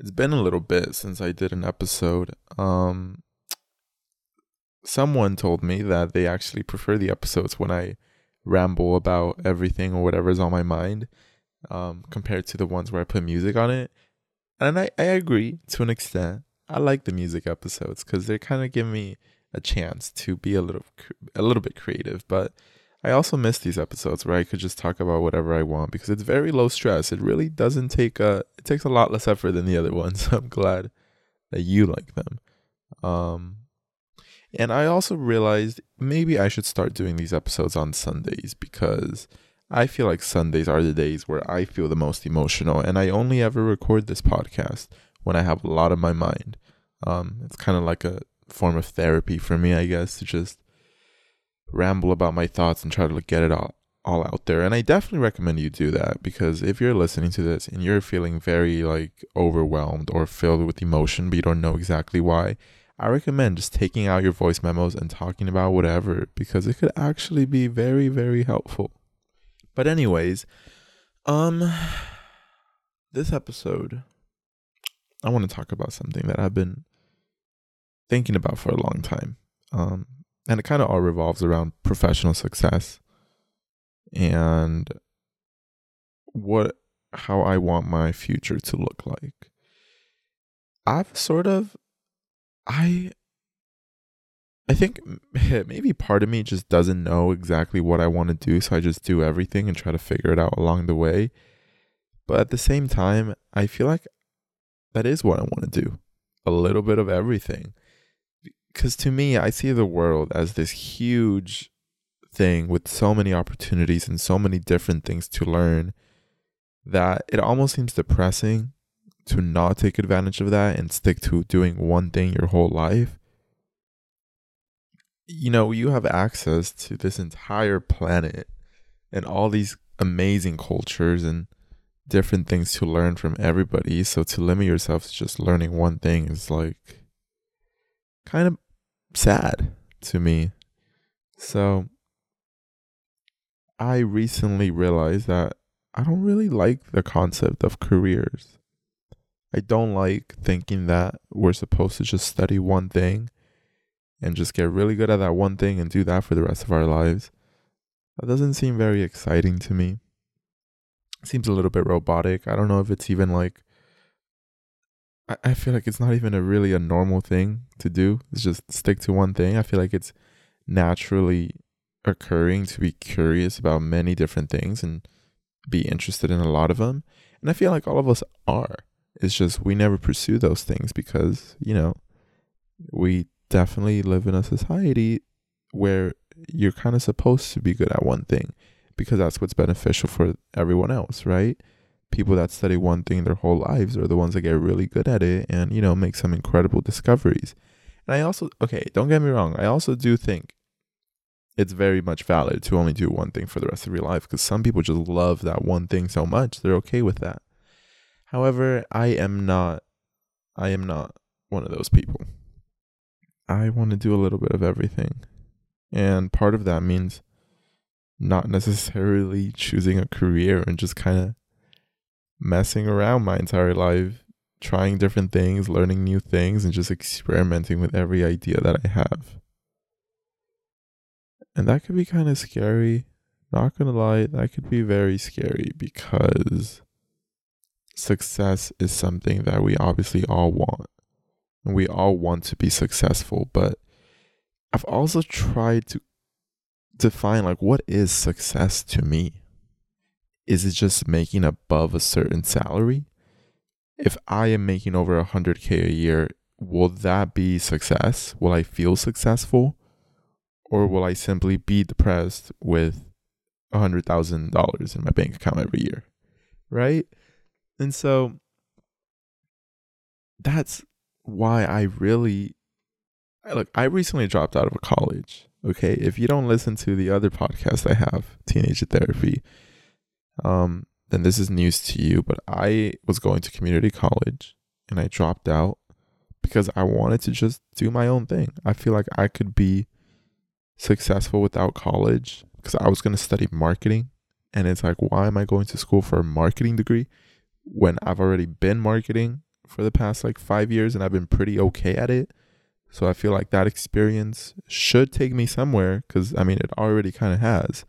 It's been a little bit since I did an episode. Um, someone told me that they actually prefer the episodes when I ramble about everything or whatever's on my mind um, compared to the ones where I put music on it. And I, I agree to an extent. I like the music episodes because they kind of give me a chance to be a little a little bit creative. But I also miss these episodes where I could just talk about whatever I want because it's very low stress. It really doesn't take a it takes a lot less effort than the other ones. I'm glad that you like them. Um and I also realized maybe I should start doing these episodes on Sundays because I feel like Sundays are the days where I feel the most emotional and I only ever record this podcast when I have a lot on my mind. Um it's kind of like a form of therapy for me, I guess, to just ramble about my thoughts and try to get it all all out there. And I definitely recommend you do that because if you're listening to this and you're feeling very like overwhelmed or filled with emotion but you don't know exactly why, I recommend just taking out your voice memos and talking about whatever because it could actually be very very helpful. But anyways, um this episode I want to talk about something that I've been thinking about for a long time. Um and it kind of all revolves around professional success and what how I want my future to look like. I've sort of I I think maybe part of me just doesn't know exactly what I want to do, so I just do everything and try to figure it out along the way. But at the same time, I feel like that is what I want to do. A little bit of everything because to me, I see the world as this huge thing with so many opportunities and so many different things to learn that it almost seems depressing to not take advantage of that and stick to doing one thing your whole life. You know, you have access to this entire planet and all these amazing cultures and different things to learn from everybody. So to limit yourself to just learning one thing is like kind of sad to me. So I recently realized that I don't really like the concept of careers. I don't like thinking that we're supposed to just study one thing and just get really good at that one thing and do that for the rest of our lives. That doesn't seem very exciting to me. It seems a little bit robotic. I don't know if it's even like I, I feel like it's not even a really a normal thing to do. It's just stick to one thing. I feel like it's naturally occurring to be curious about many different things and be interested in a lot of them. And I feel like all of us are. It's just we never pursue those things because, you know, we definitely live in a society where you're kind of supposed to be good at one thing because that's what's beneficial for everyone else, right? People that study one thing their whole lives are the ones that get really good at it and you know make some incredible discoveries. And i also okay don't get me wrong i also do think it's very much valid to only do one thing for the rest of your life because some people just love that one thing so much they're okay with that. However i am not i am not one of those people. I want to do a little bit of everything. And part of that means not necessarily choosing a career and just kind of messing around my entire life, trying different things, learning new things, and just experimenting with every idea that I have. And that could be kind of scary. Not gonna lie, that could be very scary because success is something that we obviously all want. And we all want to be successful, but I've also tried to define like what is success to me is it just making above a certain salary? If I am making over 100K a year, will that be success? Will I feel successful? Or will I simply be depressed with $100,000 in my bank account every year? Right? And so that's why I really look, I recently dropped out of college. Okay. If you don't listen to the other podcast I have, Teenager Therapy, um, then this is news to you, but I was going to community college and I dropped out because I wanted to just do my own thing. I feel like I could be successful without college because I was going to study marketing. And it's like, why am I going to school for a marketing degree when I've already been marketing for the past like five years and I've been pretty okay at it. So I feel like that experience should take me somewhere because I mean, it already kind of has.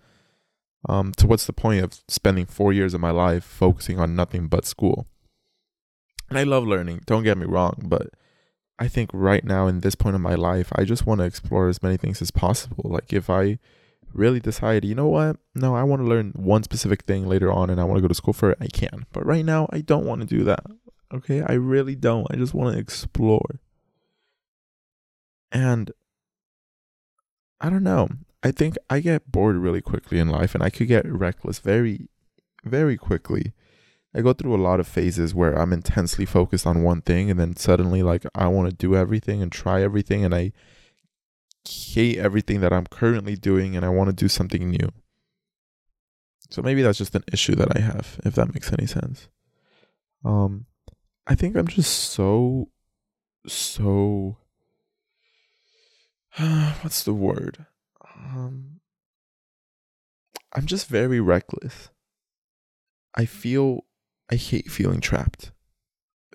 Um, so what's the point of spending four years of my life focusing on nothing but school? And I love learning, don't get me wrong, but I think right now in this point of my life, I just want to explore as many things as possible. Like if I really decide, you know what? No, I want to learn one specific thing later on and I want to go to school for it, I can. But right now, I don't want to do that. Okay? I really don't. I just want to explore. And I don't know. I think I get bored really quickly in life and I could get reckless very, very quickly. I go through a lot of phases where I'm intensely focused on one thing and then suddenly like I want to do everything and try everything and I hate everything that I'm currently doing and I want to do something new. So maybe that's just an issue that I have, if that makes any sense. Um, I think I'm just so, so. what's the word? Um, I'm just very reckless. I feel, I hate feeling trapped.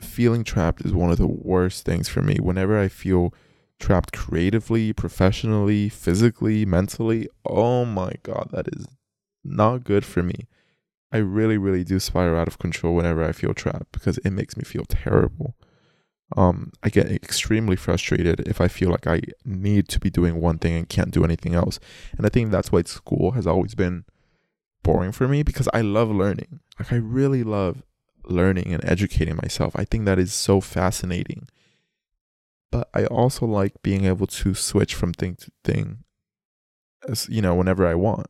Feeling trapped is one of the worst things for me. Whenever I feel trapped creatively, professionally, physically, mentally. Oh my God, that is not good for me. I really, really do spiral out of control whenever I feel trapped because it makes me feel terrible. Um, I get extremely frustrated if I feel like I need to be doing one thing and can't do anything else. And I think that's why school has always been boring for me because I love learning. Like, I really love learning and educating myself. I think that is so fascinating but I also like being able to switch from thing to thing as you know whenever I want.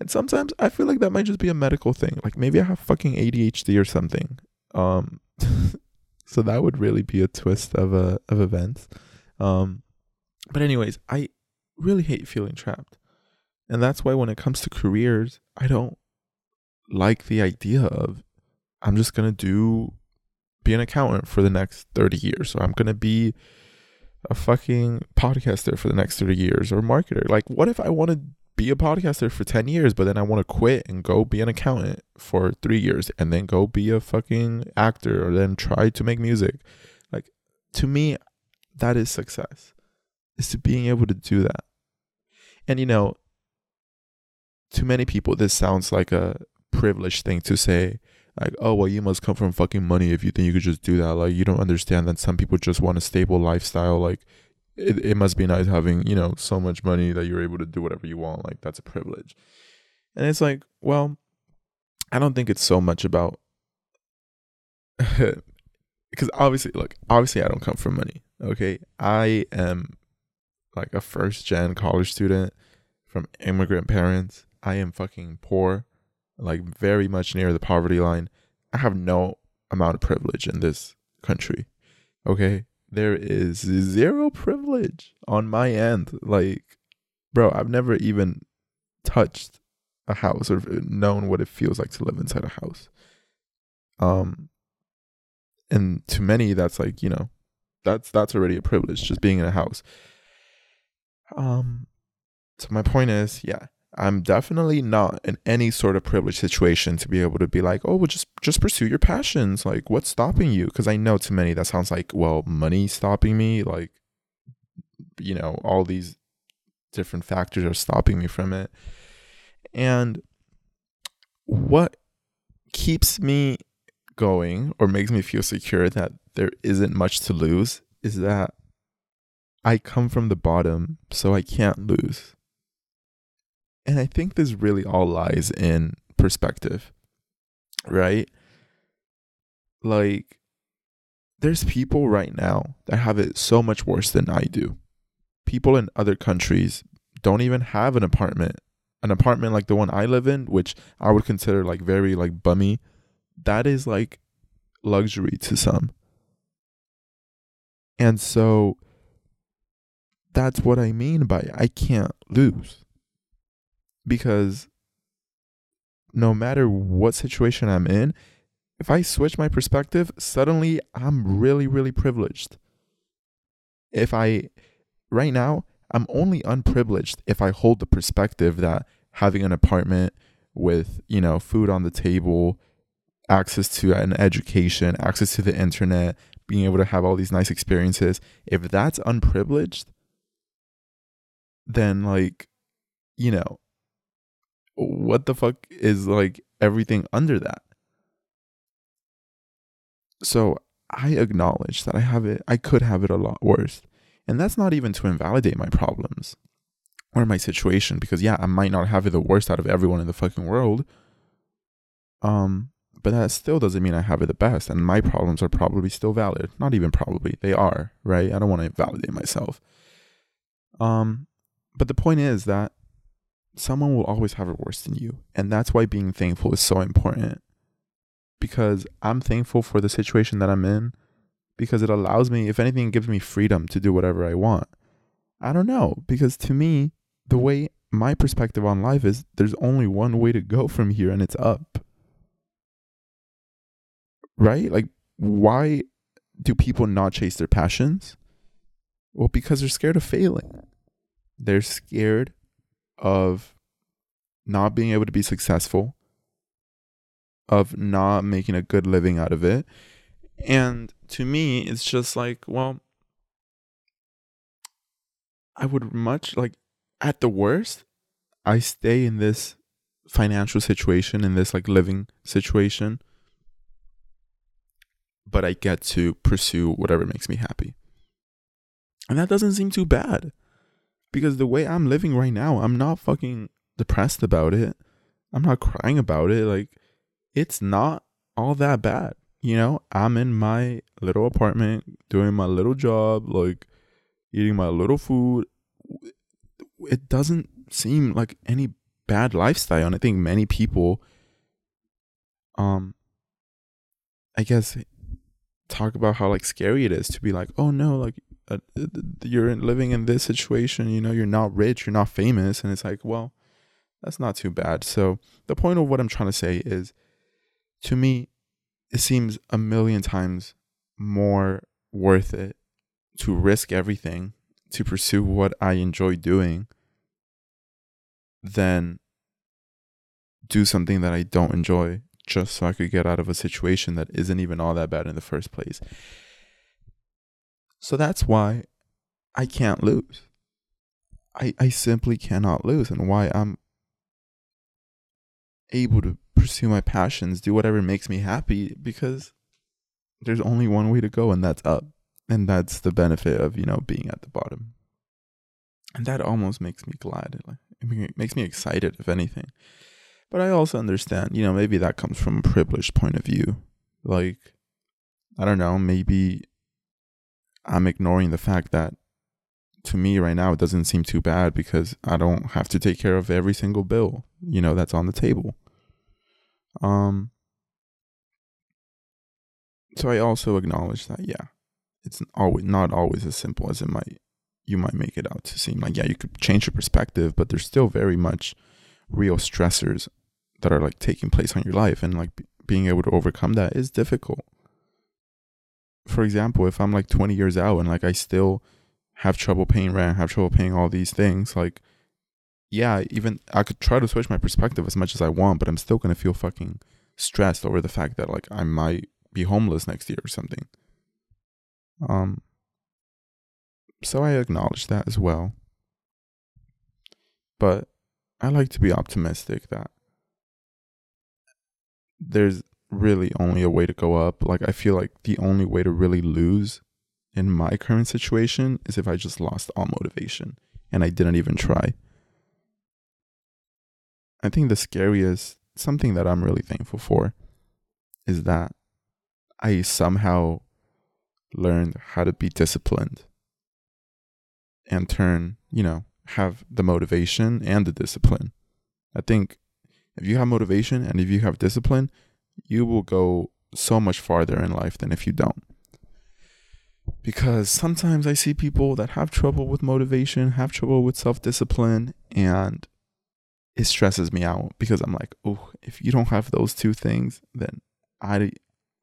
And sometimes I feel like that might just be a medical thing. Like maybe I have fucking ADHD or something. Um so that would really be a twist of a of events. Um but anyways, I really hate feeling trapped. And that's why when it comes to careers, I don't like the idea of I'm just going to do be an accountant for the next 30 years. So I'm going to be a fucking podcaster for the next 30 years or marketer. Like, what if I want to be a podcaster for 10 years, but then I want to quit and go be an accountant for three years and then go be a fucking actor or then try to make music? Like, to me, that is success, is to being able to do that. And, you know, to many people, this sounds like a privileged thing to say like, oh well, you must come from fucking money if you think you could just do that. Like, you don't understand that some people just want a stable lifestyle. Like, it it must be nice having you know so much money that you're able to do whatever you want. Like, that's a privilege. And it's like, well, I don't think it's so much about because obviously, look, obviously, I don't come from money. Okay, I am like a first gen college student from immigrant parents. I am fucking poor like very much near the poverty line. I have no amount of privilege in this country. Okay? There is zero privilege on my end. Like, bro, I've never even touched a house or known what it feels like to live inside a house. Um and to many that's like, you know, that's that's already a privilege just being in a house. Um so my point is, yeah, I'm definitely not in any sort of privileged situation to be able to be like, oh, well, just just pursue your passions. Like, what's stopping you? Because I know to many that sounds like, well, money stopping me. Like, you know, all these different factors are stopping me from it. And what keeps me going or makes me feel secure that there isn't much to lose is that I come from the bottom, so I can't lose. And I think this really all lies in perspective, right? Like, there's people right now that have it so much worse than I do. People in other countries don't even have an apartment. An apartment like the one I live in, which I would consider like very like bummy, that is like luxury to some. And so that's what I mean by I can't lose because no matter what situation I'm in, if I switch my perspective, suddenly I'm really, really privileged. If I, right now, I'm only unprivileged if I hold the perspective that having an apartment with, you know, food on the table, access to an education, access to the internet, being able to have all these nice experiences, if that's unprivileged, then like, you know, what the fuck is like everything under that? So I acknowledge that I have it, I could have it a lot worse. And that's not even to invalidate my problems or my situation because yeah, I might not have it the worst out of everyone in the fucking world. Um, but that still doesn't mean I have it the best and my problems are probably still valid. Not even probably, they are, right? I don't want to validate myself. Um, but the point is that someone will always have it worse than you, and that's why being thankful is so important. Because I'm thankful for the situation that I'm in because it allows me, if anything, gives me freedom to do whatever I want. I don't know, because to me, the way my perspective on life is there's only one way to go from here and it's up. Right? Like, why do people not chase their passions? Well, because they're scared of failing. They're scared of not being able to be successful, of not making a good living out of it. And to me, it's just like, well, I would much like at the worst, I stay in this financial situation, in this like living situation, but I get to pursue whatever makes me happy. And that doesn't seem too bad because the way I'm living right now, I'm not fucking depressed about it. I'm not crying about it. Like, it's not all that bad. You know, I'm in my little apartment doing my little job, like eating my little food it doesn't seem like any bad lifestyle and i think many people um i guess talk about how like scary it is to be like oh no like uh, you're living in this situation you know you're not rich you're not famous and it's like well that's not too bad so the point of what i'm trying to say is to me it seems a million times more worth it to risk everything to pursue what I enjoy doing than do something that I don't enjoy just so I could get out of a situation that isn't even all that bad in the first place. So that's why I can't lose. I, I simply cannot lose, and why I'm able to pursue my passions, do whatever makes me happy, because there's only one way to go, and that's up. And that's the benefit of you know being at the bottom. And that almost makes me glad it makes me excited if anything. But i also understand you know maybe that comes from a privileged point of view. Like i don't know maybe i'm ignoring the fact that to me right now it doesn't seem too bad because i don't have to take care of every single bill you know that's on the table. Um so i also acknowledge that yeah it's always not always as simple as it might you might make it out to seem like. Yeah you could change your perspective but there's still very much real stressors that are like taking place on your life and like b- being able to overcome that is difficult for example if i'm like 20 years out and like i still have trouble paying rent have trouble paying all these things like yeah even i could try to switch my perspective as much as i want but i'm still going to feel fucking stressed over the fact that like i might be homeless next year or something um, so I acknowledge that as well. But I like to be optimistic that there's really only a way to go up. Like, I feel like the only way to really lose in my current situation is if I just lost all motivation and I didn't even try. I think the scariest, something that I'm really thankful for, is that I somehow learned how to be disciplined and turn, you know, have the motivation and the discipline. I think if you have motivation and if you have discipline, you will go so much farther in life than if you don't. Because sometimes I see people that have trouble with motivation, have trouble with self discipline, and it stresses me out because I'm like, oh, if you don't have those two things, then I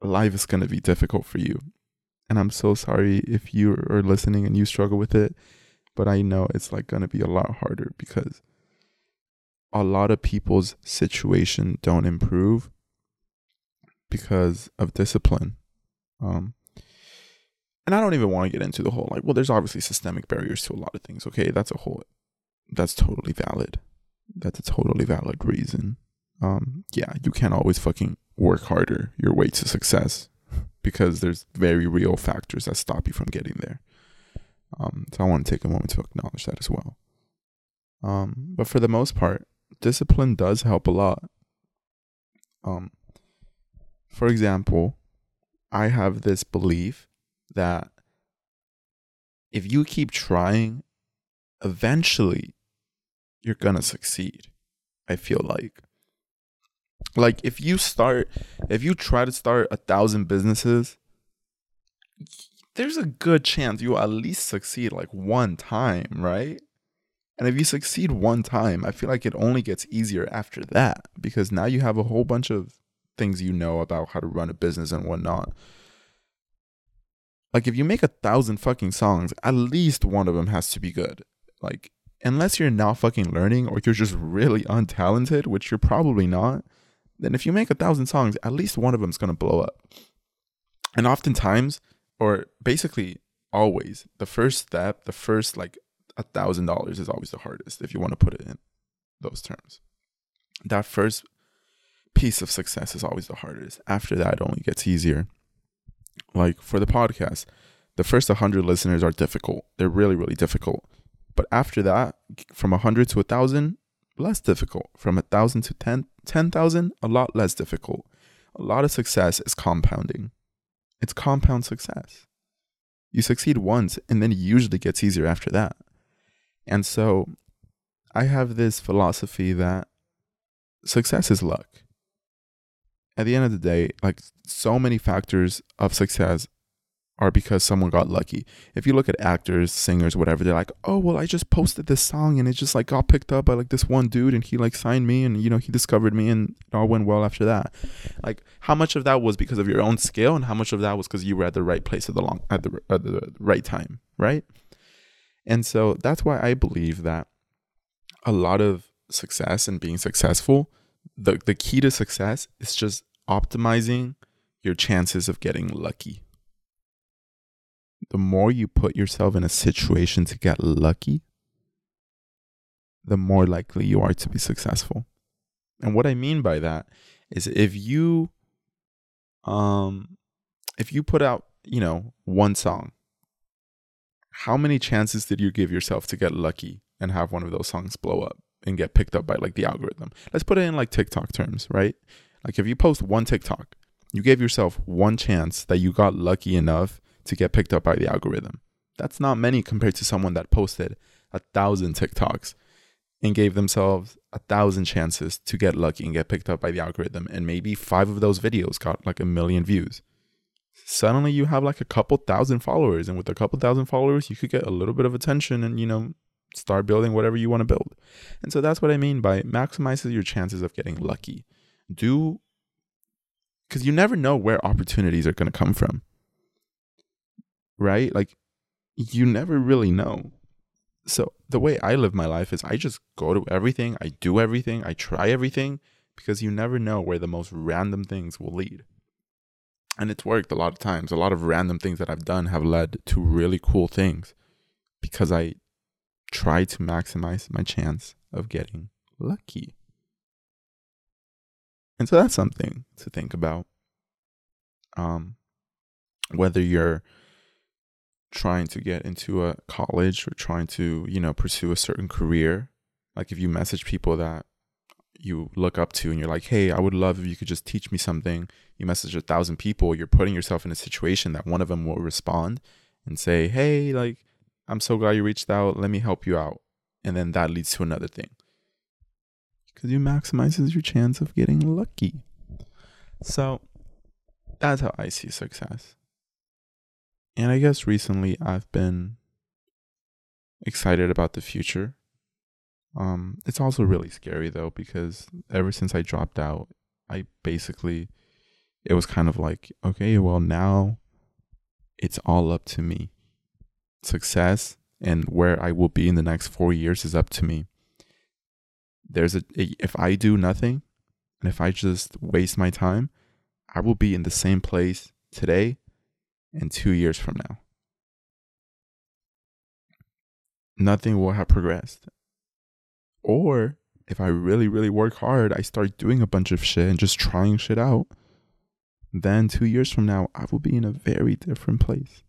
life is gonna be difficult for you. And I'm so sorry if you are listening and you struggle with it, but I know it's like going to be a lot harder because a lot of people's situation don't improve because of discipline. Um, and I don't even want to get into the whole like, well, there's obviously systemic barriers to a lot of things. Okay, that's a whole, that's totally valid. That's a totally valid reason. Um, yeah, you can't always fucking work harder your way to success because there's very real factors that stop you from getting there. Um, so I want to take a moment to acknowledge that as well. Um, but for the most part, discipline does help a lot. Um, for example, I have this belief that if you keep trying, eventually you're gonna succeed. I feel like. Like if you start, if you try to start a thousand businesses, there's a good chance you'll at least succeed like one time, right? And if you succeed one time, I feel like it only gets easier after that because now you have a whole bunch of things you know about how to run a business and whatnot. Like if you make a thousand fucking songs, at least one of them has to be good. Like unless you're not fucking learning or you're just really untalented, which you're probably not, then if you make a thousand songs, at least one of them's gonna blow up. And oftentimes, or basically always, the first step, the first like a thousand dollars is always the hardest if you want to put it in those terms. That first piece of success is always the hardest. After that, it only gets easier. Like for the podcast, the first 100 listeners are difficult. They're really, really difficult. But after that, from 100 to 1,000, less difficult. From 1,000 to 10, 10,000, a lot less difficult. A lot of success is compounding. It's compound success. You succeed once, and then it usually gets easier after that. And so I have this philosophy that success is luck. At the end of the day, like so many factors of success are because someone got lucky. If you look at actors, singers, whatever, they're like, "Oh, well, I just posted this song and it just like got picked up by like this one dude and he like signed me and you know, he discovered me and it all went well after that." Like how much of that was because of your own skill and how much of that was cuz you were at the right place at the long at the at the right time, right? And so that's why I believe that a lot of success and being successful, the, the key to success is just optimizing your chances of getting lucky. The more you put yourself in a situation to get lucky, the more likely you are to be successful. And what I mean by that is if you um if you put out, you know, one song how many chances did you give yourself to get lucky and have one of those songs blow up and get picked up by like the algorithm? Let's put it in like TikTok terms, right? Like if you post one TikTok, you gave yourself one chance that you got lucky enough to get picked up by the algorithm. That's not many compared to someone that posted a thousand TikToks and gave themselves a thousand chances to get lucky and get picked up by the algorithm. And maybe five of those videos got like a million views suddenly you have like a couple thousand followers and with a couple thousand followers you could get a little bit of attention and you know start building whatever you want to build. And so that's what i mean by maximizes your chances of getting lucky. Do because you never know where opportunities are going to come from. Right? Like you never really know. So the way i live my life is i just go to everything i do everything i try everything because you never know where the most random things will lead. And it's worked a lot of times. A lot of random things that I've done have led to really cool things because I try to maximize my chance of getting lucky. And so that's something to think about. Um, whether you're trying to get into a college or trying to, you know, pursue a certain career, like if you message people that you look up to and you're like, hey, I would love if you could just teach me something. You message a thousand people, you're putting yourself in a situation that one of them will respond and say, hey, like, I'm so glad you reached out. Let me help you out. And then that leads to another thing. Because you maximizes your chance of getting lucky. So that's how I see success. And I guess recently I've been excited about the future um, it's also really scary though because ever since I dropped out, I basically it was kind of like, okay, well now it's all up to me. Success and where I will be in the next 4 years is up to me. There's a if I do nothing and if I just waste my time, I will be in the same place today and two years from now. Nothing will have progressed. Or if I really, really work hard, I start doing a bunch of shit and just trying shit out, then two years from now, I will be in a very different place.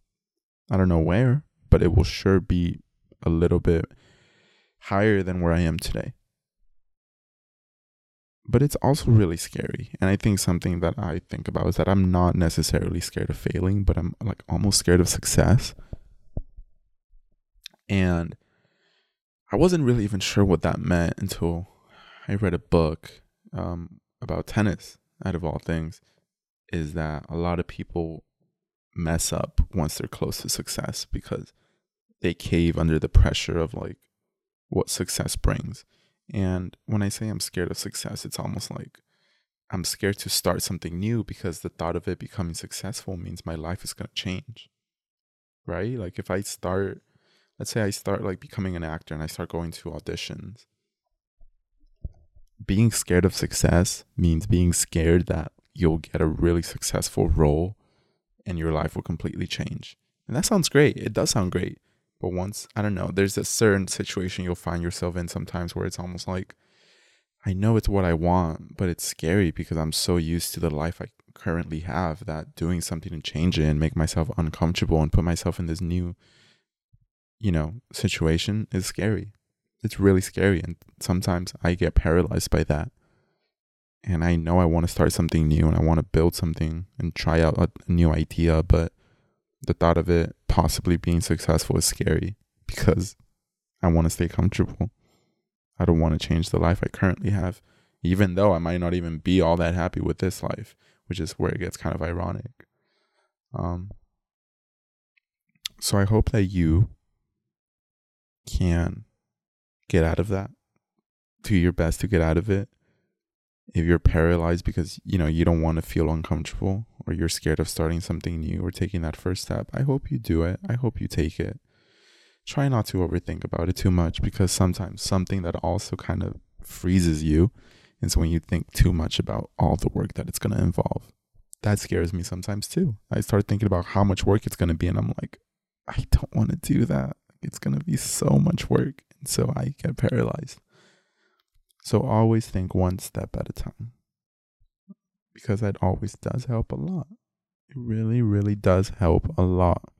I don't know where, but it will sure be a little bit higher than where I am today. But it's also really scary. And I think something that I think about is that I'm not necessarily scared of failing, but I'm like almost scared of success. And I wasn't really even sure what that meant until I read a book um, about tennis, out of all things, is that a lot of people mess up once they're close to success because they cave under the pressure of like what success brings. And when I say I'm scared of success, it's almost like I'm scared to start something new because the thought of it becoming successful means my life is going to change. Right? Like if I start let's say I start like becoming an actor and I start going to auditions. Being scared of success means being scared that you'll get a really successful role and your life will completely change. And that sounds great. It does sound great. But once, I don't know, there's a certain situation you'll find yourself in sometimes where it's almost like, I know it's what I want, but it's scary because I'm so used to the life I currently have that doing something to change it and make myself uncomfortable and put myself in this new, you know, situation is scary. It's really scary. And sometimes I get paralyzed by that. And I know I want to start something new and I want to build something and try out a, new idea, but the thought of it possibly being successful is scary because I want to stay comfortable. I don't want to change the life I currently have, even though I might not even be all that happy with this life, which is where it gets kind of ironic. Um, so I hope that you can get out of that, do your best to get out of it. If you're paralyzed because you know you don't want to feel uncomfortable, or you're scared of starting something new or taking that first step, I hope you do it. I hope you take it. Try not to overthink about it too much because sometimes something that also kind of freezes you is when you think too much about all the work that it's going to involve. That scares me sometimes too. I start thinking about how much work it's going to be, and I'm like, I don't want to do that. It's going to be so much work. And so I get paralyzed. So always think one step at a time because that always does help a lot. It really, really does help a lot.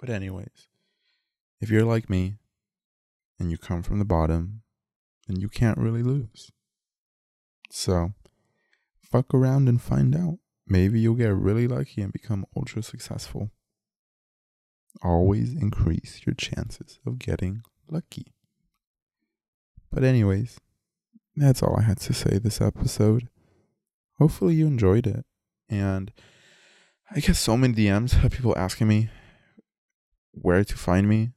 But, anyways, if you're like me and you come from the bottom, then you can't really lose. So, fuck around and find out. Maybe you'll get really lucky and become ultra successful. Always increase your chances of getting lucky. But, anyways, that's all I had to say this episode hopefully you enjoyed it. And I get so many DMs of people asking me where to find me.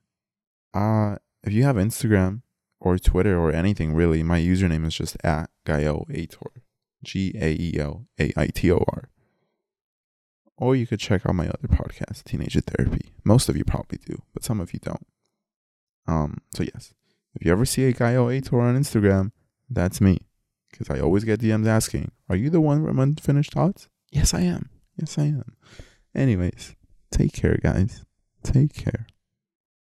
Uh, if you have Instagram or Twitter or anything really, my username is just at Gael Aitor. G A E L A I T O R. Or you could check out my other podcast, Teenager Therapy. Most of you probably do, but some of you don't. Um, so yes. If you ever see a Gael Aitor on Instagram, that's me because I always get DMs asking, Are you the one from Unfinished Thoughts? Yes, I am. Yes, I am. Anyways, take care, guys. Take care.